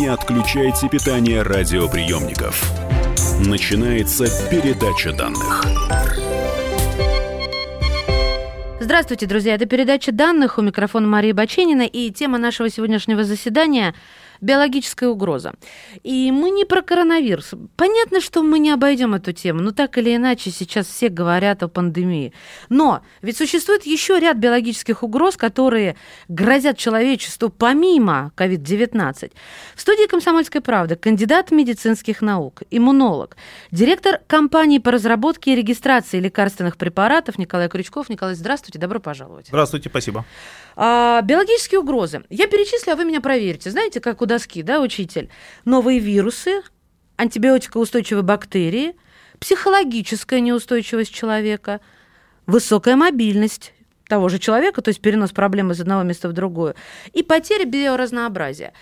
Не отключайте питание радиоприемников. Начинается передача данных. Здравствуйте, друзья. Это передача данных. У микрофона Мария Баченина. И тема нашего сегодняшнего заседания биологическая угроза. И мы не про коронавирус. Понятно, что мы не обойдем эту тему, но так или иначе сейчас все говорят о пандемии. Но ведь существует еще ряд биологических угроз, которые грозят человечеству помимо COVID-19. В студии «Комсомольской правды» кандидат медицинских наук, иммунолог, директор компании по разработке и регистрации лекарственных препаратов Николай Крючков. Николай, здравствуйте, добро пожаловать. Здравствуйте, спасибо. А, биологические угрозы. Я перечислю, а вы меня проверите. Знаете, как у доски, да, учитель? Новые вирусы, антибиотикоустойчивые бактерии, психологическая неустойчивость человека, высокая мобильность того же человека, то есть перенос проблем из одного места в другое, и потеря биоразнообразия.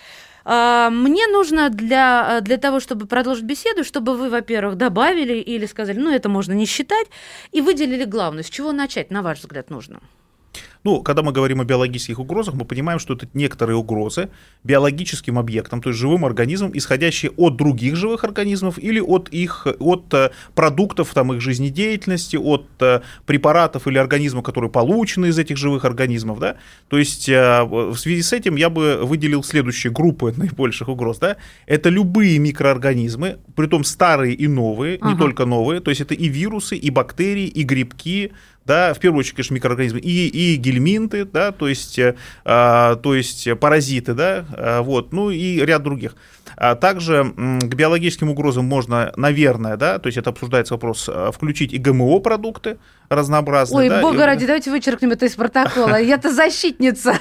А, мне нужно для, для того, чтобы продолжить беседу, чтобы вы, во-первых, добавили или сказали, ну, это можно не считать, и выделили главное. С чего начать, на ваш взгляд, нужно? Ну, когда мы говорим о биологических угрозах, мы понимаем, что это некоторые угрозы биологическим объектам, то есть живым организмам, исходящие от других живых организмов или от их от э, продуктов там, их жизнедеятельности, от э, препаратов или организмов, которые получены из этих живых организмов. Да? То есть э, в связи с этим я бы выделил следующие группы наибольших угроз. Да? Это любые микроорганизмы, притом старые и новые, ага. не только новые, то есть это и вирусы, и бактерии, и грибки, да, в первую очередь, конечно, микроорганизмы, и, и гельминты, да, то есть, э, то есть паразиты, да, э, вот, ну и ряд других. А также к биологическим угрозам можно, наверное, да, то есть это обсуждается вопрос, э, включить и ГМО-продукты разнообразные. Ой, да, бога и... ради, давайте вычеркнем это из протокола. Я-то защитница.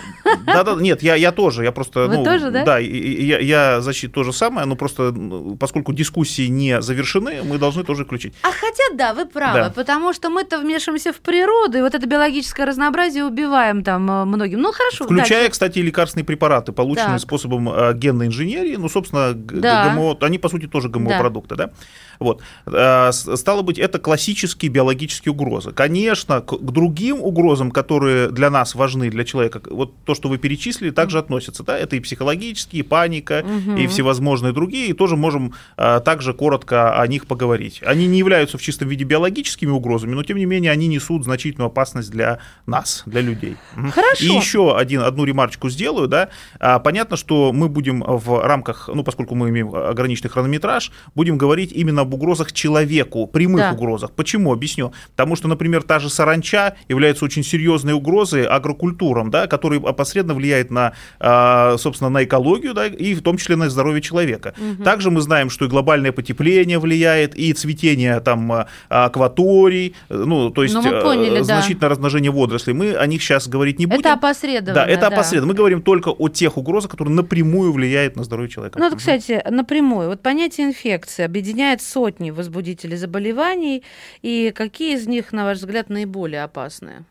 Да-да, нет, я, я тоже, я просто... Вы ну, тоже, да? Да, я, я защит то же самое, но просто поскольку дискуссии не завершены, мы должны тоже включить. А хотя да, вы правы, да. потому что мы-то вмешиваемся в природу, и вот это биологическое разнообразие убиваем там э, многим. Ну, хорошо, Включая, дальше. кстати, лекарственные препараты, полученные так. способом э, генной инженерии, ну, собственно, да. ГМО, они, по сути, тоже ГМО-продукты, да. да? Вот. Э, стало быть, это классические биологические угрозы. Конечно, к другим угрозам, которые для нас важны, для человека, вот то, что вы перечислили, также относятся. Да? Это и психологические, и паника, угу. и всевозможные другие, и тоже можем э, также коротко о них поговорить. Они не являются в чистом виде биологическими угрозами, но тем не менее они несут значительную опасность для нас, для людей. Хорошо. И еще один, одну ремарочку сделаю. Да? А, понятно, что мы будем в рамках, ну, поскольку мы имеем ограниченный хронометраж, будем говорить именно об угрозах человеку, прямых да. угрозах. Почему? Объясню. Потому что, например, та же саранча является очень серьезной угрозой агрокультурам, да, который опосредованно влияет на, а, собственно, на экологию, да, и в том числе на здоровье человека. Угу. Также мы знаем, что и глобальное потепление влияет, и цветение там а, акваторий, ну, то есть ну, поняли, значительное да. размножение водорослей. Мы о них сейчас говорить не будем. Это опосредованно. Да, это да. опосредованно. Мы говорим только о тех угрозах, которые напрямую влияют на здоровье человека. Ну, это, кстати, напрямую. Вот понятие инфекции объединяет сотни возбудителей заболеваний, и какие из них, на ваш взгляд, наиболее опасные?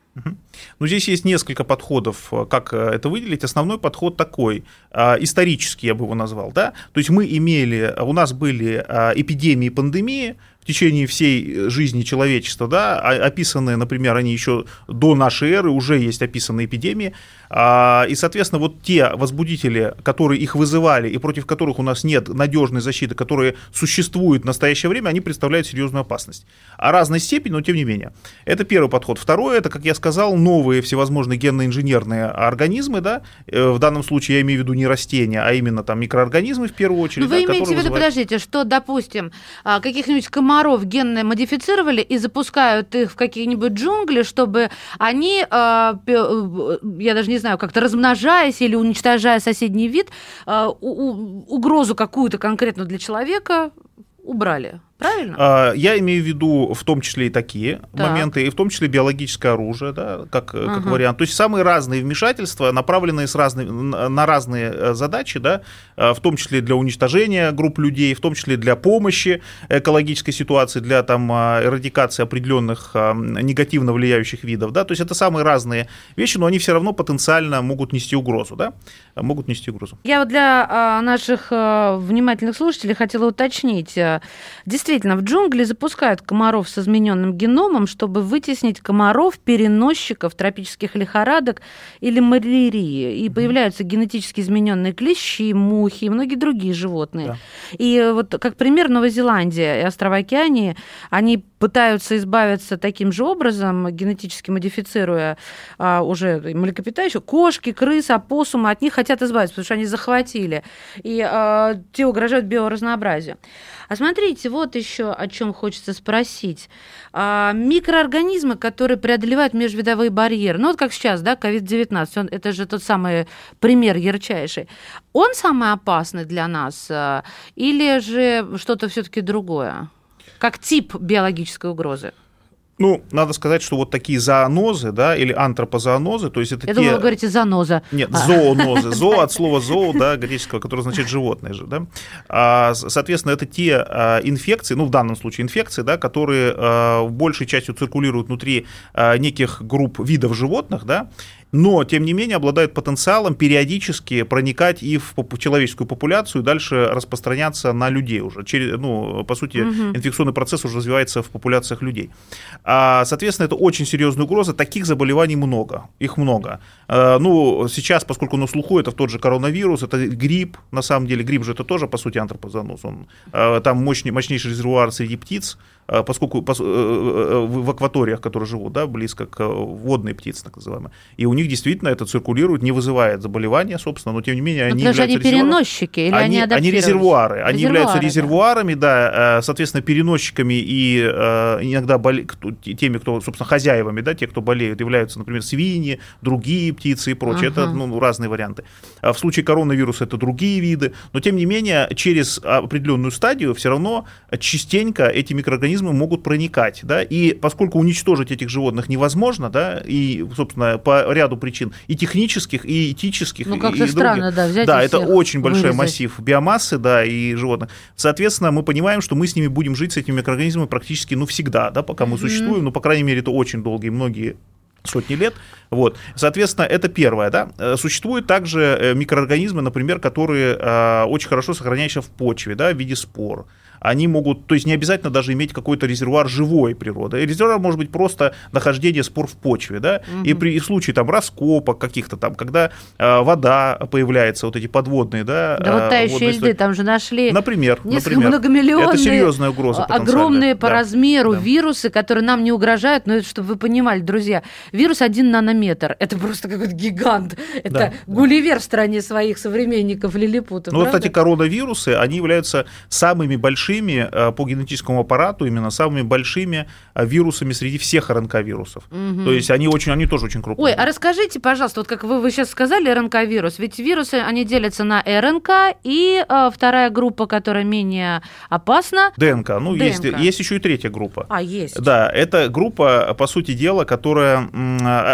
Ну, здесь есть несколько подходов, э, как э, это выделить. Основной подход такой, э, исторический я бы его назвал, да, то есть мы имели, у нас были эпидемии, пандемии, в течение всей жизни человечества, да, описанные, например, они еще до нашей эры, уже есть описанные эпидемии, а, и, соответственно, вот те возбудители, которые их вызывали и против которых у нас нет надежной защиты, которые существуют в настоящее время, они представляют серьезную опасность. А разной степени, но тем не менее. Это первый подход. Второе, это, как я сказал, новые всевозможные генно-инженерные организмы, да, э, в данном случае я имею в виду не растения, а именно там микроорганизмы в первую очередь. Но вы да, имеете в виду, вызывают... подождите, что, допустим, а, каких-нибудь комаров генно модифицировали и запускают их в какие-нибудь джунгли, чтобы они, а, э, я даже не знаю, как-то размножаясь или уничтожая соседний вид, э, угрозу какую-то конкретно для человека убрали. Правильно? А, я имею в виду в том числе и такие так. моменты, и в том числе биологическое оружие, да, как, ага. как вариант. То есть самые разные вмешательства, направленные с разные, на разные э, задачи, да, э, в том числе для уничтожения групп людей, в том числе для помощи экологической ситуации, для там, а, эрадикации определенных а, негативно влияющих видов. Да, то есть это самые разные вещи, но они все равно потенциально могут нести угрозу. Да, могут нести угрозу. Я вот для наших внимательных слушателей хотела уточнить. Действительно, действительно, в джунгли запускают комаров с измененным геномом, чтобы вытеснить комаров, переносчиков тропических лихорадок или малярии. И появляются генетически измененные клещи, мухи и многие другие животные. Да. И вот как пример Новая Зеландия и острова Океании, они пытаются избавиться таким же образом, генетически модифицируя а, уже млекопитающих, кошки, крысы, опоссумы, от них хотят избавиться, потому что они захватили. И а, те угрожают биоразнообразию. А смотрите, вот еще о чем хочется спросить. А, микроорганизмы, которые преодолевают межвидовые барьеры, ну вот как сейчас, да, COVID-19, это же тот самый пример ярчайший. Он самый опасный для нас а, или же что-то все-таки другое? Как тип биологической угрозы? Ну, надо сказать, что вот такие зоонозы, да, или антропозоонозы, то есть это Я те... думала, вы говорите зооноза. Нет, а. зоонозы. Зоо от слова зоо, да, греческого, которое означает животное же, да. А, соответственно, это те а, инфекции, ну, в данном случае инфекции, да, которые а, большей частью циркулируют внутри а, неких групп видов животных, да, но, тем не менее, обладают потенциалом периодически проникать и в человеческую популяцию, и дальше распространяться на людей уже. Через, ну, по сути, угу. инфекционный процесс уже развивается в популяциях людей. А, соответственно, это очень серьезная угроза. Таких заболеваний много, их много. А, ну, сейчас, поскольку на слуху, это тот же коронавирус, это грипп, на самом деле, грипп же это тоже, по сути, антропозанос. Он, а, там мощный, мощнейший резервуар среди птиц, поскольку э, э, в акваториях, которые живут, да, близко к водной птице, так называемой, и у них действительно это циркулирует, не вызывает заболевания, собственно, но тем не менее но они являются они переносчики или они, они, они резервуары, они являются резервуарами, да. да, э, соответственно, переносчиками и иногда боле... теми, кто, собственно, хозяевами, да, те, кто болеют, являются, например, свиньи, другие птицы и прочее, ага. это ну, разные варианты. А в случае коронавируса это другие виды, но тем не менее через определенную стадию все равно частенько эти микроорганизмы организмы могут проникать, да, и поскольку уничтожить этих животных невозможно, да, и, собственно, по ряду причин, и технических, и этических, ну, как-то и странно, других. да, взять Да, это очень большой вырезать. массив биомассы, да, и животных. Соответственно, мы понимаем, что мы с ними будем жить, с этими микроорганизмами практически, ну, всегда, да, пока мы mm-hmm. существуем, ну, по крайней мере, это очень долгие, многие сотни лет. Вот. Соответственно, это первое. Да? Э, существуют также э, микроорганизмы, например, которые э, очень хорошо сохраняются в почве да, в виде спор они могут, то есть не обязательно даже иметь какой-то резервуар живой природы. Резервуар может быть просто нахождение спор в почве, да, угу. и при и в случае там раскопок каких-то там, когда э, вода появляется, вот эти подводные, да. Да вот тающие льды, там же нашли например, например, многомиллионные, это серьезная угроза огромные по да. размеру да. вирусы, которые нам не угрожают, но это чтобы вы понимали, друзья, вирус один нанометр, это просто какой-то гигант, это да, Гулливер да. в стране своих современников лилипутов. Ну, вот, кстати, коронавирусы, они являются самыми большими большими э, по генетическому аппарату, именно самыми большими э, вирусами среди всех РНК-вирусов. Угу. То есть они, очень, они тоже очень крупные. Ой, а расскажите, пожалуйста, вот как вы, вы сейчас сказали, РНК-вирус, ведь вирусы, они делятся на РНК и э, вторая группа, которая менее опасна. ДНК. Ну, ДНК. Есть, есть еще и третья группа. А, есть. Да, это группа, по сути дела, которая...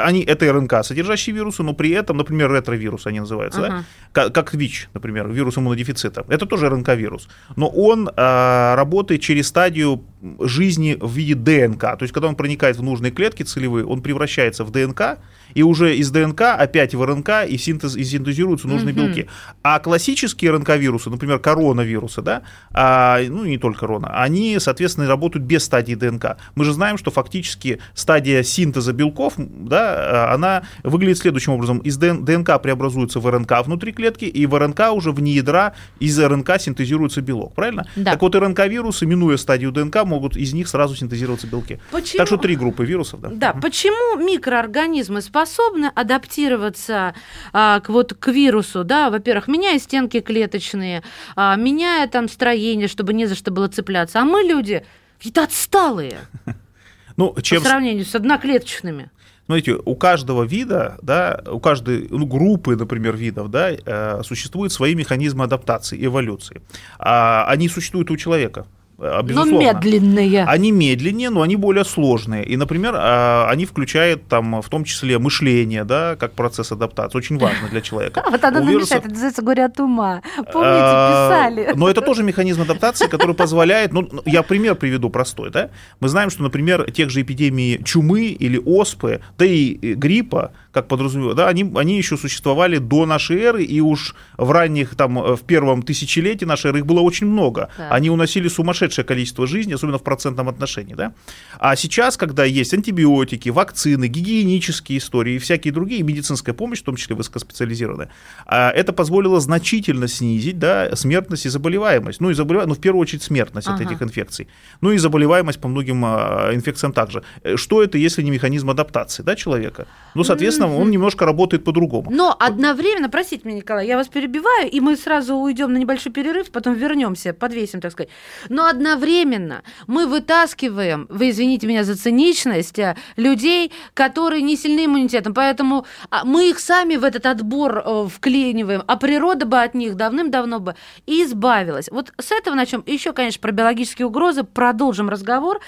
Они, это РНК, содержащие вирусы, но при этом, например, ретровирус они называются, ага. да? как, как ВИЧ, например, вирус иммунодефицита. Это тоже РНК-вирус. Но он а, работает через стадию жизни в виде ДНК. То есть, когда он проникает в нужные клетки целевые, он превращается в ДНК, и уже из ДНК опять в РНК и, синтез, и синтезируются нужные mm-hmm. белки. А классические РНК-вирусы, например, коронавирусы, да, а, ну не только корона, они, соответственно, работают без стадии ДНК. Мы же знаем, что фактически стадия синтеза белков, да, она выглядит следующим образом. Из ДНК преобразуется в РНК внутри клетки, и в РНК уже вне ядра из РНК синтезируется белок, правильно? Да. Так вот, РНК-вирусы, минуя стадию ДНК, могут из них сразу синтезироваться белки. Почему? Так что три группы вирусов, да. Да, почему микроорганизмы способны адаптироваться а, к, вот, к вирусу, да, во-первых, меняя стенки клеточные, а, меняя там строение, чтобы не за что было цепляться. А мы люди какие-то отсталые ну, чем... по сравнению с одноклеточными. Смотрите, у каждого вида, да, у каждой ну, группы, например, видов, да, э, существуют свои механизмы адаптации, эволюции. А они существуют у человека. А, безусловно. Но медленные. Они медленнее, но они более сложные. И, например, а, они включают там в том числе мышление, да, как процесс адаптации. Очень важно для человека. Вот оно намешает, это называется горе от ума. Помните, а, писали. Но это тоже механизм адаптации, который позволяет, ну, ну, я пример приведу простой, да. Мы знаем, что, например, тех же эпидемий чумы или оспы, да и гриппа, как подразумевают, да, они, они еще существовали до нашей эры, и уж в ранних, там, э, в первом тысячелетии нашей эры их было очень много. Да. Они уносили сумасшедшее количество жизни, особенно в процентном отношении, да. А сейчас, когда есть антибиотики, вакцины, гигиенические истории и всякие другие, медицинская помощь, в том числе высокоспециализированная, а, это позволило значительно снизить, да, смертность и заболеваемость. Ну, и заболеваемость, ну, в первую очередь смертность ага. от этих инфекций. Ну, и заболеваемость по многим а, инфекциям также. Э, что это, если не механизм адаптации, да, человека? Ну, соответственно, mm-hmm. он немножко работает по-другому. Но одновременно, простите меня, Николай, я вас перебиваю, и мы сразу уйдем на небольшой перерыв, потом вернемся, подвесим, так сказать. Но одновременно мы вытаскиваем, вы извините меня за циничность, э, людей, которые не сильны иммунитетом, поэтому а, мы их сами в этот отбор э, вклиниваем, а природа бы от них давным-давно бы избавилась. Вот с этого начнем. Еще, конечно, про биологические угрозы продолжим разговор,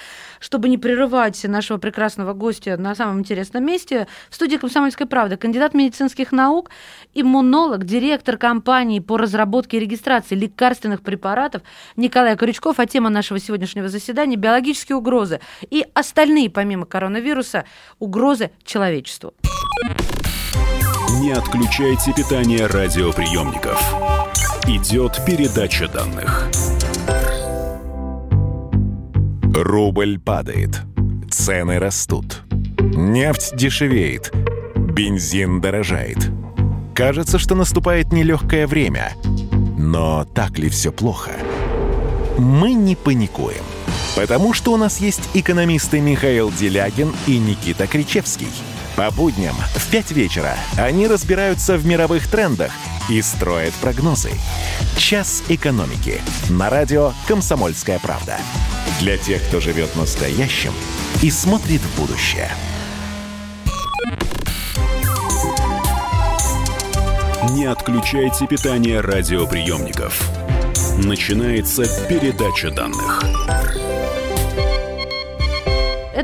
чтобы не прерывать нашего прекрасного гостя на самом интересном месте. В студии «Комсомольская правда» кандидат медицинских наук, иммунолог, директор компании по разработке и регистрации лекарственных препаратов Николай Крючков. А тема нашего сегодняшнего заседания – биологические угрозы и остальные, помимо коронавируса, угрозы человечеству. Не отключайте питание радиоприемников. Идет передача данных. Рубль падает. Цены растут. Нефть дешевеет. Бензин дорожает. Кажется, что наступает нелегкое время. Но так ли все плохо? Мы не паникуем. Потому что у нас есть экономисты Михаил Делягин и Никита Кричевский. По будням в 5 вечера они разбираются в мировых трендах и строят прогнозы. «Час экономики» на радио «Комсомольская правда». Для тех, кто живет настоящим и смотрит в будущее. Не отключайте питание радиоприемников. Начинается передача данных.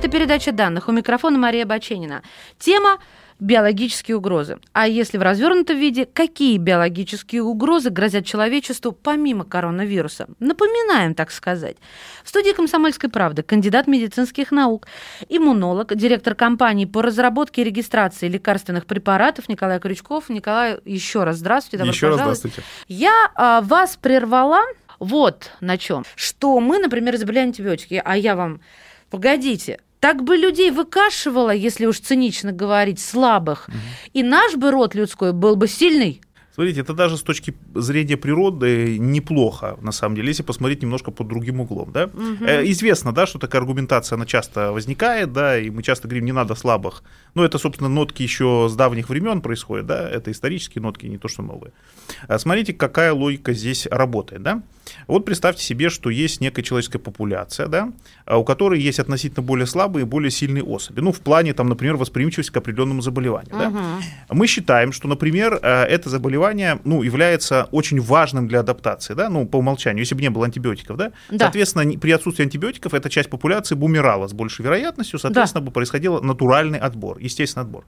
Это передача данных. У микрофона Мария Баченина. Тема биологические угрозы. А если в развернутом виде, какие биологические угрозы грозят человечеству помимо коронавируса? Напоминаем, так сказать. В студии «Комсомольской правды» кандидат медицинских наук, иммунолог, директор компании по разработке и регистрации лекарственных препаратов Николай Крючков. Николай, еще раз здравствуйте. Добро еще пожаловать. раз здравствуйте. Я а, вас прервала вот на чем. Что мы, например, изобрели антибиотики, а я вам... Погодите, так бы людей выкашивало, если уж цинично говорить, слабых. Угу. И наш бы род людской был бы сильный. Смотрите, это даже с точки зрения природы неплохо, на самом деле, если посмотреть немножко под другим углом. Да? Угу. Известно, да, что такая аргументация, она часто возникает, да, и мы часто говорим, не надо слабых. Но это, собственно, нотки еще с давних времен происходят, да, это исторические нотки, не то, что новые. А смотрите, какая логика здесь работает, да. Вот представьте себе, что есть некая человеческая популяция, да, а у которой есть относительно более слабые и более сильные особи. Ну, в плане, там, например, восприимчивости к определенному заболеванию. Угу. Да? Мы считаем, что, например, э, это заболевание ну, является очень важным для адаптации, да, ну, по умолчанию, если бы не было антибиотиков. Да? Да. Соответственно, при отсутствии антибиотиков эта часть популяции бы умирала с большей вероятностью, соответственно, да. бы происходил натуральный отбор, естественный отбор.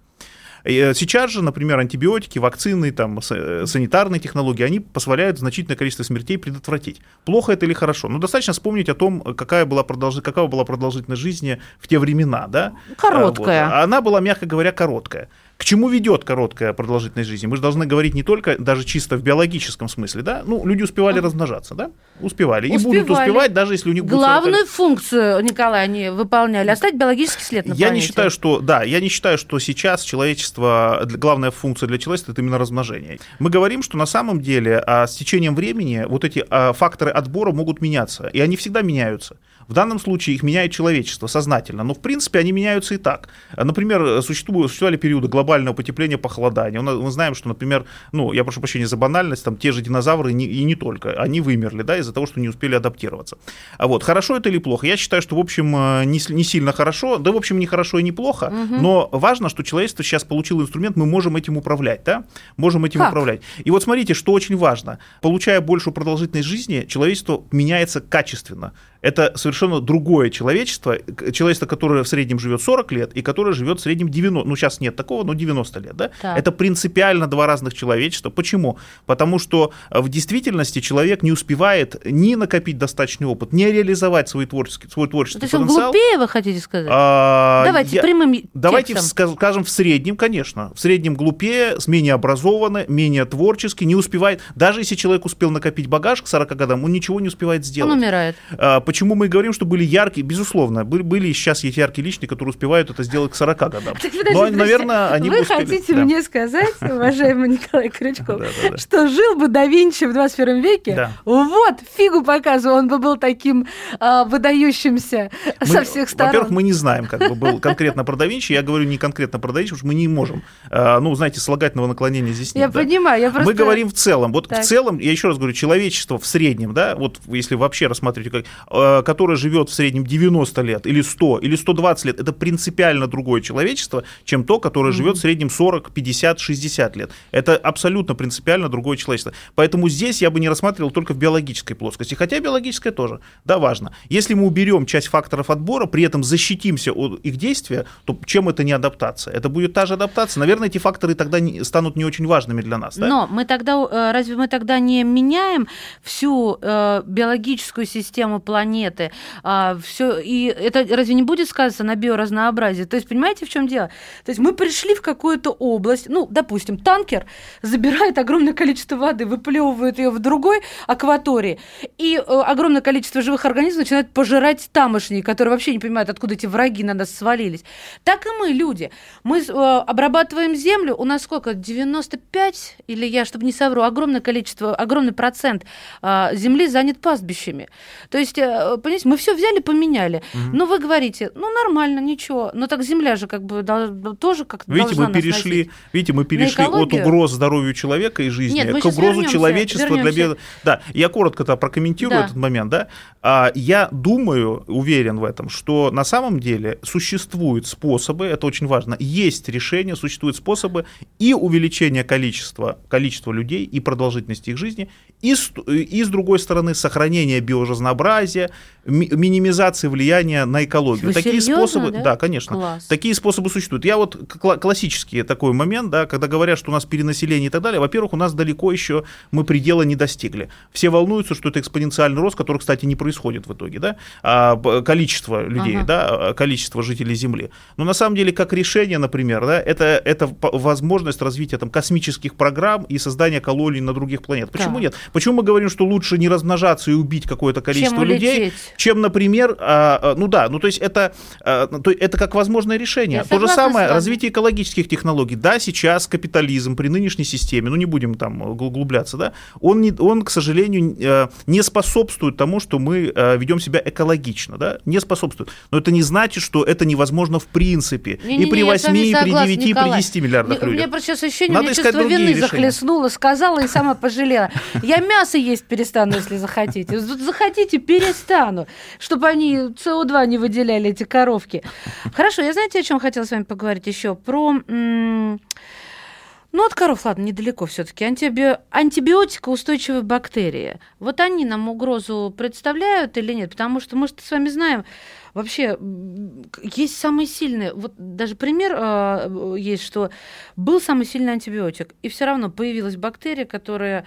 Э, сейчас же, например, антибиотики, вакцины, там, э, санитарные технологии, они позволяют значительное количество смертей предотвратить. Плохо это или хорошо? Ну, достаточно вспомнить о том, какая была, продолж... какая была продолжительность жизни в те времена. Да? Короткая. Вот. Она была, мягко говоря, короткая. К чему ведет короткая продолжительность жизни? Мы же должны говорить не только даже чисто в биологическом смысле, да? Ну, люди успевали а. размножаться, да? Успевали. И будут успевать, даже если у них Главную будет... функцию, Николай, они выполняли, оставить биологический след на Я планете. не считаю, что, да, я не считаю, что сейчас человечество, главная функция для человечества это именно размножение. Мы говорим, что на самом деле а, с течением времени вот эти а, факторы отбора могут меняться, и они всегда меняются. В данном случае их меняет человечество сознательно, но в принципе они меняются и так. Например, существовали периоды глобального потепления, похолодания. Мы знаем, что, например, ну, я прошу прощения за банальность, там те же динозавры не, и не только, они вымерли, да, из-за того, что не успели адаптироваться. А вот, хорошо это или плохо? Я считаю, что, в общем, э, не, не сильно хорошо, да, в общем, не хорошо и не плохо, угу. но важно, что человечество сейчас получило инструмент, мы можем этим управлять, да, можем этим как? управлять. И вот смотрите, что очень важно, получая большую продолжительность жизни, человечество меняется качественно. Это совершенно другое человечество, человечество, которое в среднем живет 40 лет и которое живет в среднем 90, ну сейчас нет такого, но 90 лет, да? Так. Это принципиально два разных человечества. Почему? Потому что в действительности человек не успевает ни накопить достаточный опыт, ни реализовать свой творческий, свой творческий То есть он потенциал. глупее, вы хотите сказать? А, Давайте я- прямым Давайте текстом. ска- скажем в среднем, конечно. В среднем глупее, менее образованный, менее творческий, не успевает. Даже если человек успел накопить багаж к 40 годам, он ничего не успевает Он сделать. умирает. А, Почему мы говорим, что были яркие? Безусловно, были, были сейчас есть яркие личности, которые успевают это сделать к 40 годам. Так, подожди, Но, подожди. наверное, они Вы успели. хотите Да. мне сказать, уважаемый Николай Крючков, Да, да, да. что жил бы да Винчи в 21 веке? Да. Вот, фигу показываю, он бы был таким а, выдающимся Мы- со всех сторон. Во-первых, мы не знаем, как бы был конкретно про да Винчи. Я говорю не конкретно про да Винчи, потому что мы не можем, э, ну, знаете, слагательного наклонения здесь Я нет. да. понимаю, я просто... Мы говорим в целом. Вот Так. в целом, я еще раз говорю, человечество в среднем, да, вот если вообще рассматривать, как, э, которое живет в среднем 90 лет, или 100, или 120 лет, это принципиально другое человечество, чем то, которое живет в среднем 40, 50, 60 лет. Это абсолютно принципиально другое человечество. Поэтому здесь я бы не рассматривал только в биологической плоскости, хотя биологическая тоже, да, важно. Если мы уберем часть факторов отбора, при этом защитимся от их действия, то чем это не адаптация? Это будет та же адаптация. Наверное, эти факторы тогда не- станут не очень важными для нас. Да? Но мы тогда, э, разве мы тогда не меняем всю э, биологическую систему планеты? Все, и это разве не будет сказываться на биоразнообразии? То есть, понимаете, в чем дело? То есть мы пришли в какую-то область, ну, допустим, танкер забирает огромное количество воды, выплевывает ее в другой акватории, и э, огромное количество живых организмов начинает пожирать тамошние, которые вообще не понимают, откуда эти враги на нас свалились. Так и мы, люди. Мы э, обрабатываем землю, у нас сколько? 95, или я, чтобы не совру, огромное количество, огромный процент э, земли занят пастбищами. То есть, э, понимаете, мы все взяли, поменяли. Ну, вы говорите, ну, нормально, ничего. Но так земля же как бы дол- тоже как-то Видите, должна мы перешли, видите, мы перешли от угроз здоровью человека и жизни Нет, к угрозу вернёмся, человечества для вернёмся. био... Да, я коротко-то прокомментирую Да. этот момент, да. А, я думаю, уверен в этом, что на самом деле существуют способы, это очень важно, есть решения, существуют способы и увеличения количества, количества людей и продолжительности их жизни, и и с другой стороны сохранения биоразнообразия, ми- минимизации влияния на экологию. Вы Такие серьёзно, способы, да? да, конечно. Класс. Такие способы существуют. Я вот кла- классический такой момент, да, когда говорят, что у нас перенаселение и так далее. Во-первых, у нас далеко еще мы предела не достигли. Все волнуются, что это экспоненциальный рост, который, кстати, не происходит в итоге, да, а, количество людей, Ага. да, а, количество жителей Земли. Но на самом деле, как решение, например, да, это, это возможность развития там космических программ и создания колоний на других планетах. Почему Так. нет? Почему мы говорим, что лучше не размножаться и убить какое-то количество людей, улететь. чем, например, а, а, ну да, ну то есть это, а, то это как возможное решение. То же самое развитие экологических технологий. Да, сейчас капитализм при нынешней системе, ну не будем там углубляться, да, он, не, он к сожалению, не способствует тому, что мы ведем себя экологично, да, не способствует. Но это не значит, что это невозможно в принципе. Не-не-не, и при я с вами 8, и при согласна, 9, и при Николай. 10 миллиардах Не- У меня людей. просто сейчас ощущение, Надо у меня чувство вины решения. захлестнуло, сказала и сама пожалела. Я мясо есть перестану, если захотите. Захотите, перестану, чтобы они СО2 не выделяли, эти коровки. Хорошо, я знаете, о чем хотела с вами поговорить еще? Про... Ну, от коров, ладно, недалеко все-таки. Антиби... Антибиотикоустойчивые бактерии. Вот они нам угрозу представляют или нет? Потому что мы с вами знаем, вообще есть самые сильные. Вот даже пример э, есть, что был самый сильный антибиотик, и все равно появилась бактерия, которая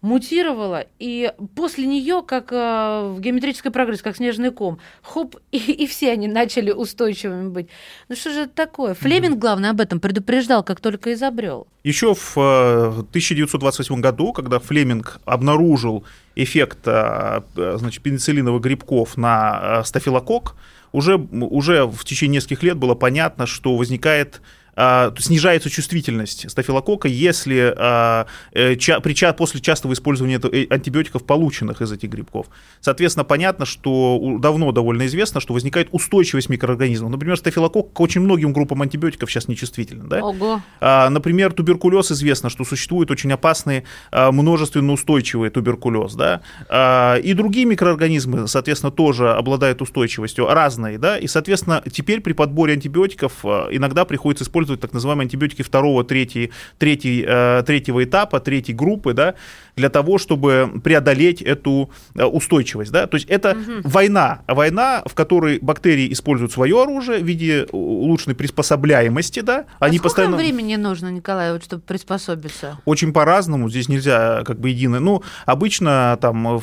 мутировала, и после нее, как э, в геометрической прогрессии, как снежный ком, хоп, и, и все они начали устойчивыми быть. Ну что же это такое? Флеминг, главное, об этом предупреждал, как только изобрел. Еще в э, 1928 году, когда Флеминг обнаружил эффект э, э, значит, пенициллиновых грибков на э, стафилококк, уже, уже в течение нескольких лет было понятно, что возникает а, снижается чувствительность стафилококка, если а, э, ча- при после частого использования э, антибиотиков, полученных из этих грибков. Соответственно, понятно, что давно довольно известно, что возникает устойчивость микроорганизмов. Например, стафилококк к очень многим группам антибиотиков сейчас нечувствителен. Да? Ого. А, Например, туберкулез известно, что существует очень опасный а, множественно устойчивый туберкулез, да, А, и другие микроорганизмы, соответственно, тоже обладают устойчивостью, разные, да, и, соответственно, теперь при подборе антибиотиков иногда приходится использовать использовать так называемые антибиотики второго, третьей, третьей, э, третьего этапа, третьей группы, да, для того, чтобы преодолеть эту э, устойчивость. Да? То есть это угу. война, война, в которой бактерии используют свое оружие в виде улучшенной приспособляемости. Да? А Они сколько постоянно... времени нужно, Николай, вот, чтобы приспособиться? Очень по-разному, здесь нельзя как бы единое. Ну, обычно там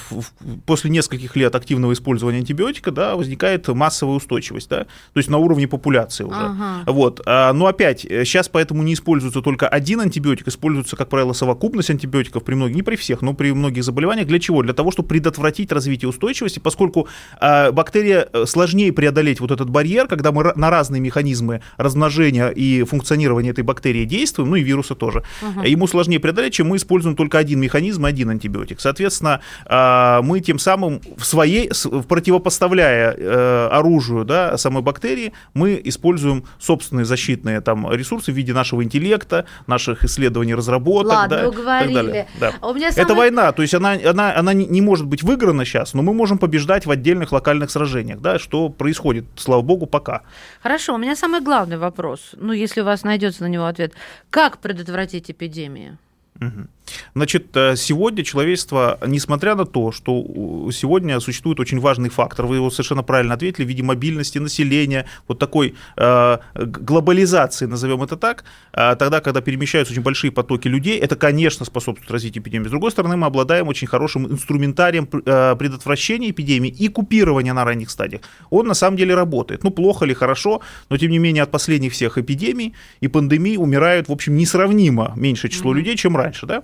после нескольких лет активного использования антибиотика да, возникает массовая устойчивость, да? то есть на уровне популяции уже. Ага. Вот. А, но опять, сейчас поэтому не используется только один антибиотик, используется, как правило, совокупность антибиотиков при многих, не при всех, но при многих заболеваниях. Для чего? Для того, чтобы предотвратить развитие устойчивости, поскольку э, бактерия э, сложнее преодолеть вот этот барьер, когда мы на разные механизмы размножения и функционирования этой бактерии действуем, ну и вируса тоже. Угу. Ему сложнее преодолеть, чем мы используем только один механизм один антибиотик. Соответственно, э, мы тем самым в своей, противопоставляя э, оружию да, самой бактерии, мы используем собственные защитные там, ресурсы в виде нашего интеллекта, наших исследований, разработок. Ладно, да, уговорили. Да. А у меня самое... Это война, то есть она, она, она не может быть выиграна сейчас, но мы можем побеждать в отдельных локальных сражениях, да, что происходит, слава богу, пока. Хорошо, у меня самый главный вопрос, ну, если у вас найдется на него ответ. Как предотвратить эпидемию? Угу. Значит, э, сегодня человечество, несмотря на то, что сегодня существует очень важный фактор, вы его совершенно правильно ответили, в виде мобильности населения, вот такой э, глобализации, назовем это так, э, тогда, когда перемещаются очень большие потоки людей, это, конечно, способствует развитию эпидемии. С другой стороны, мы обладаем очень хорошим инструментарием э, предотвращения эпидемии и купирования на ранних стадиях. Он на самом деле работает. Ну, плохо или хорошо, но тем не менее от последних всех эпидемий и пандемий умирают, в общем, несравнимо меньшее число mm-hmm. людей, чем раньше, да?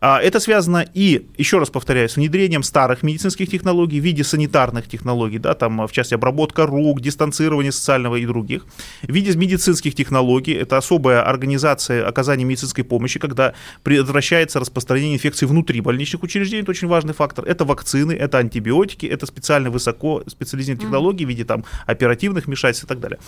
это связано и, еще раз повторяю, с внедрением старых медицинских технологий в виде санитарных технологий, да, там, в части обработка рук, дистанцирование социального и других, в виде медицинских технологий, это особая организация оказания медицинской помощи, когда предотвращается распространение инфекции внутри больничных учреждений, это очень важный фактор, это вакцины, это антибиотики, это специальные высоко специализированные технологии в виде там оперативных вмешательств и так далее.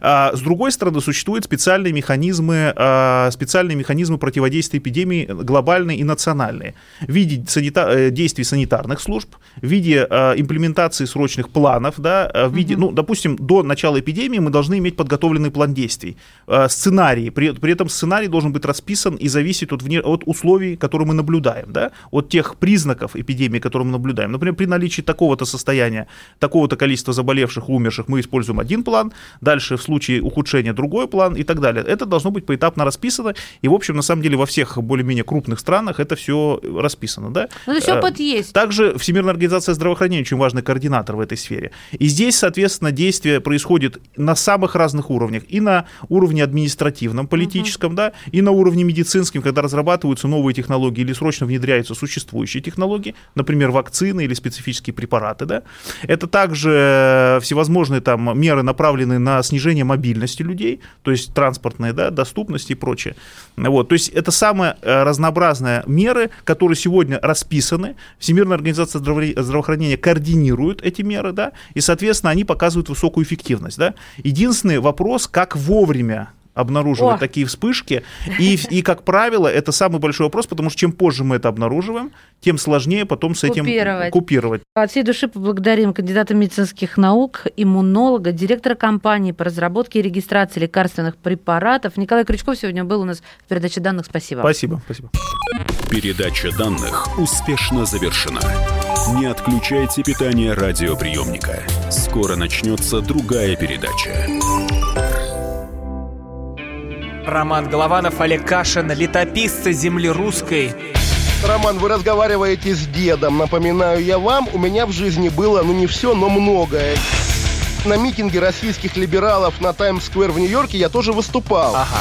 А, с другой стороны, существуют специальные механизмы, а, специальные механизмы противодействия эпидемии глобальные и национальные национальные в виде санита- э, действий санитарных служб, в виде э, имплементации срочных планов, да, э, в виде, угу. ну, допустим, до начала эпидемии мы должны иметь подготовленный план действий, э, сценарий, при, при этом сценарий должен быть расписан и зависит от, вне, от условий, которые мы наблюдаем, да, от тех признаков эпидемии, которые мы наблюдаем. Например, при наличии такого-то состояния, такого-то количества заболевших, умерших, мы используем один план, дальше в случае ухудшения другой план и так далее. Это должно быть поэтапно расписано, и, в общем, на самом деле во всех более-менее крупных странах это это все расписано, да? Ну, есть опыт э, есть. Также Всемирная организация здравоохранения очень важный координатор в этой сфере. И здесь, соответственно, действие происходит на самых разных уровнях. И на уровне административном, политическом, угу. да, и на уровне медицинском, когда разрабатываются новые технологии или срочно внедряются существующие технологии, например, вакцины или специфические препараты, да. Это также всевозможные там меры, направленные на снижение мобильности людей, то есть транспортная, да, доступность и прочее. Вот, то есть это самая э, разнообразная меры, которые сегодня расписаны. Всемирная организация здраво- здравоохранения координирует эти меры, да, и, соответственно, они показывают высокую эффективность, да. Единственный вопрос, как вовремя обнаруживать О. такие вспышки. И, и, как правило, это самый большой вопрос, потому что чем позже мы это обнаруживаем, тем сложнее потом с этим купировать. купировать. От всей души поблагодарим кандидата медицинских наук, иммунолога, директора компании по разработке и регистрации лекарственных препаратов. Николай Крючков сегодня был у нас в передаче данных. Спасибо. Спасибо. Спасибо. Передача данных успешно завершена. Не отключайте питание радиоприемника. Скоро начнется другая передача. Роман Голованов, Олег Кашин, летописцы земли русской. Роман, вы разговариваете с дедом. Напоминаю я вам, у меня в жизни было, ну не все, но многое. На митинге российских либералов на Таймс-сквер в Нью-Йорке я тоже выступал. Ага.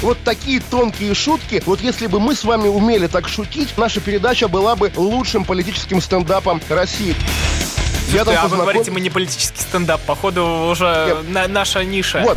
Вот такие тонкие шутки, вот если бы мы с вами умели так шутить, наша передача была бы лучшим политическим стендапом России. Я там а познаком... вы говорите, мы не политический стендап, походу уже на, наша ниша. Вот.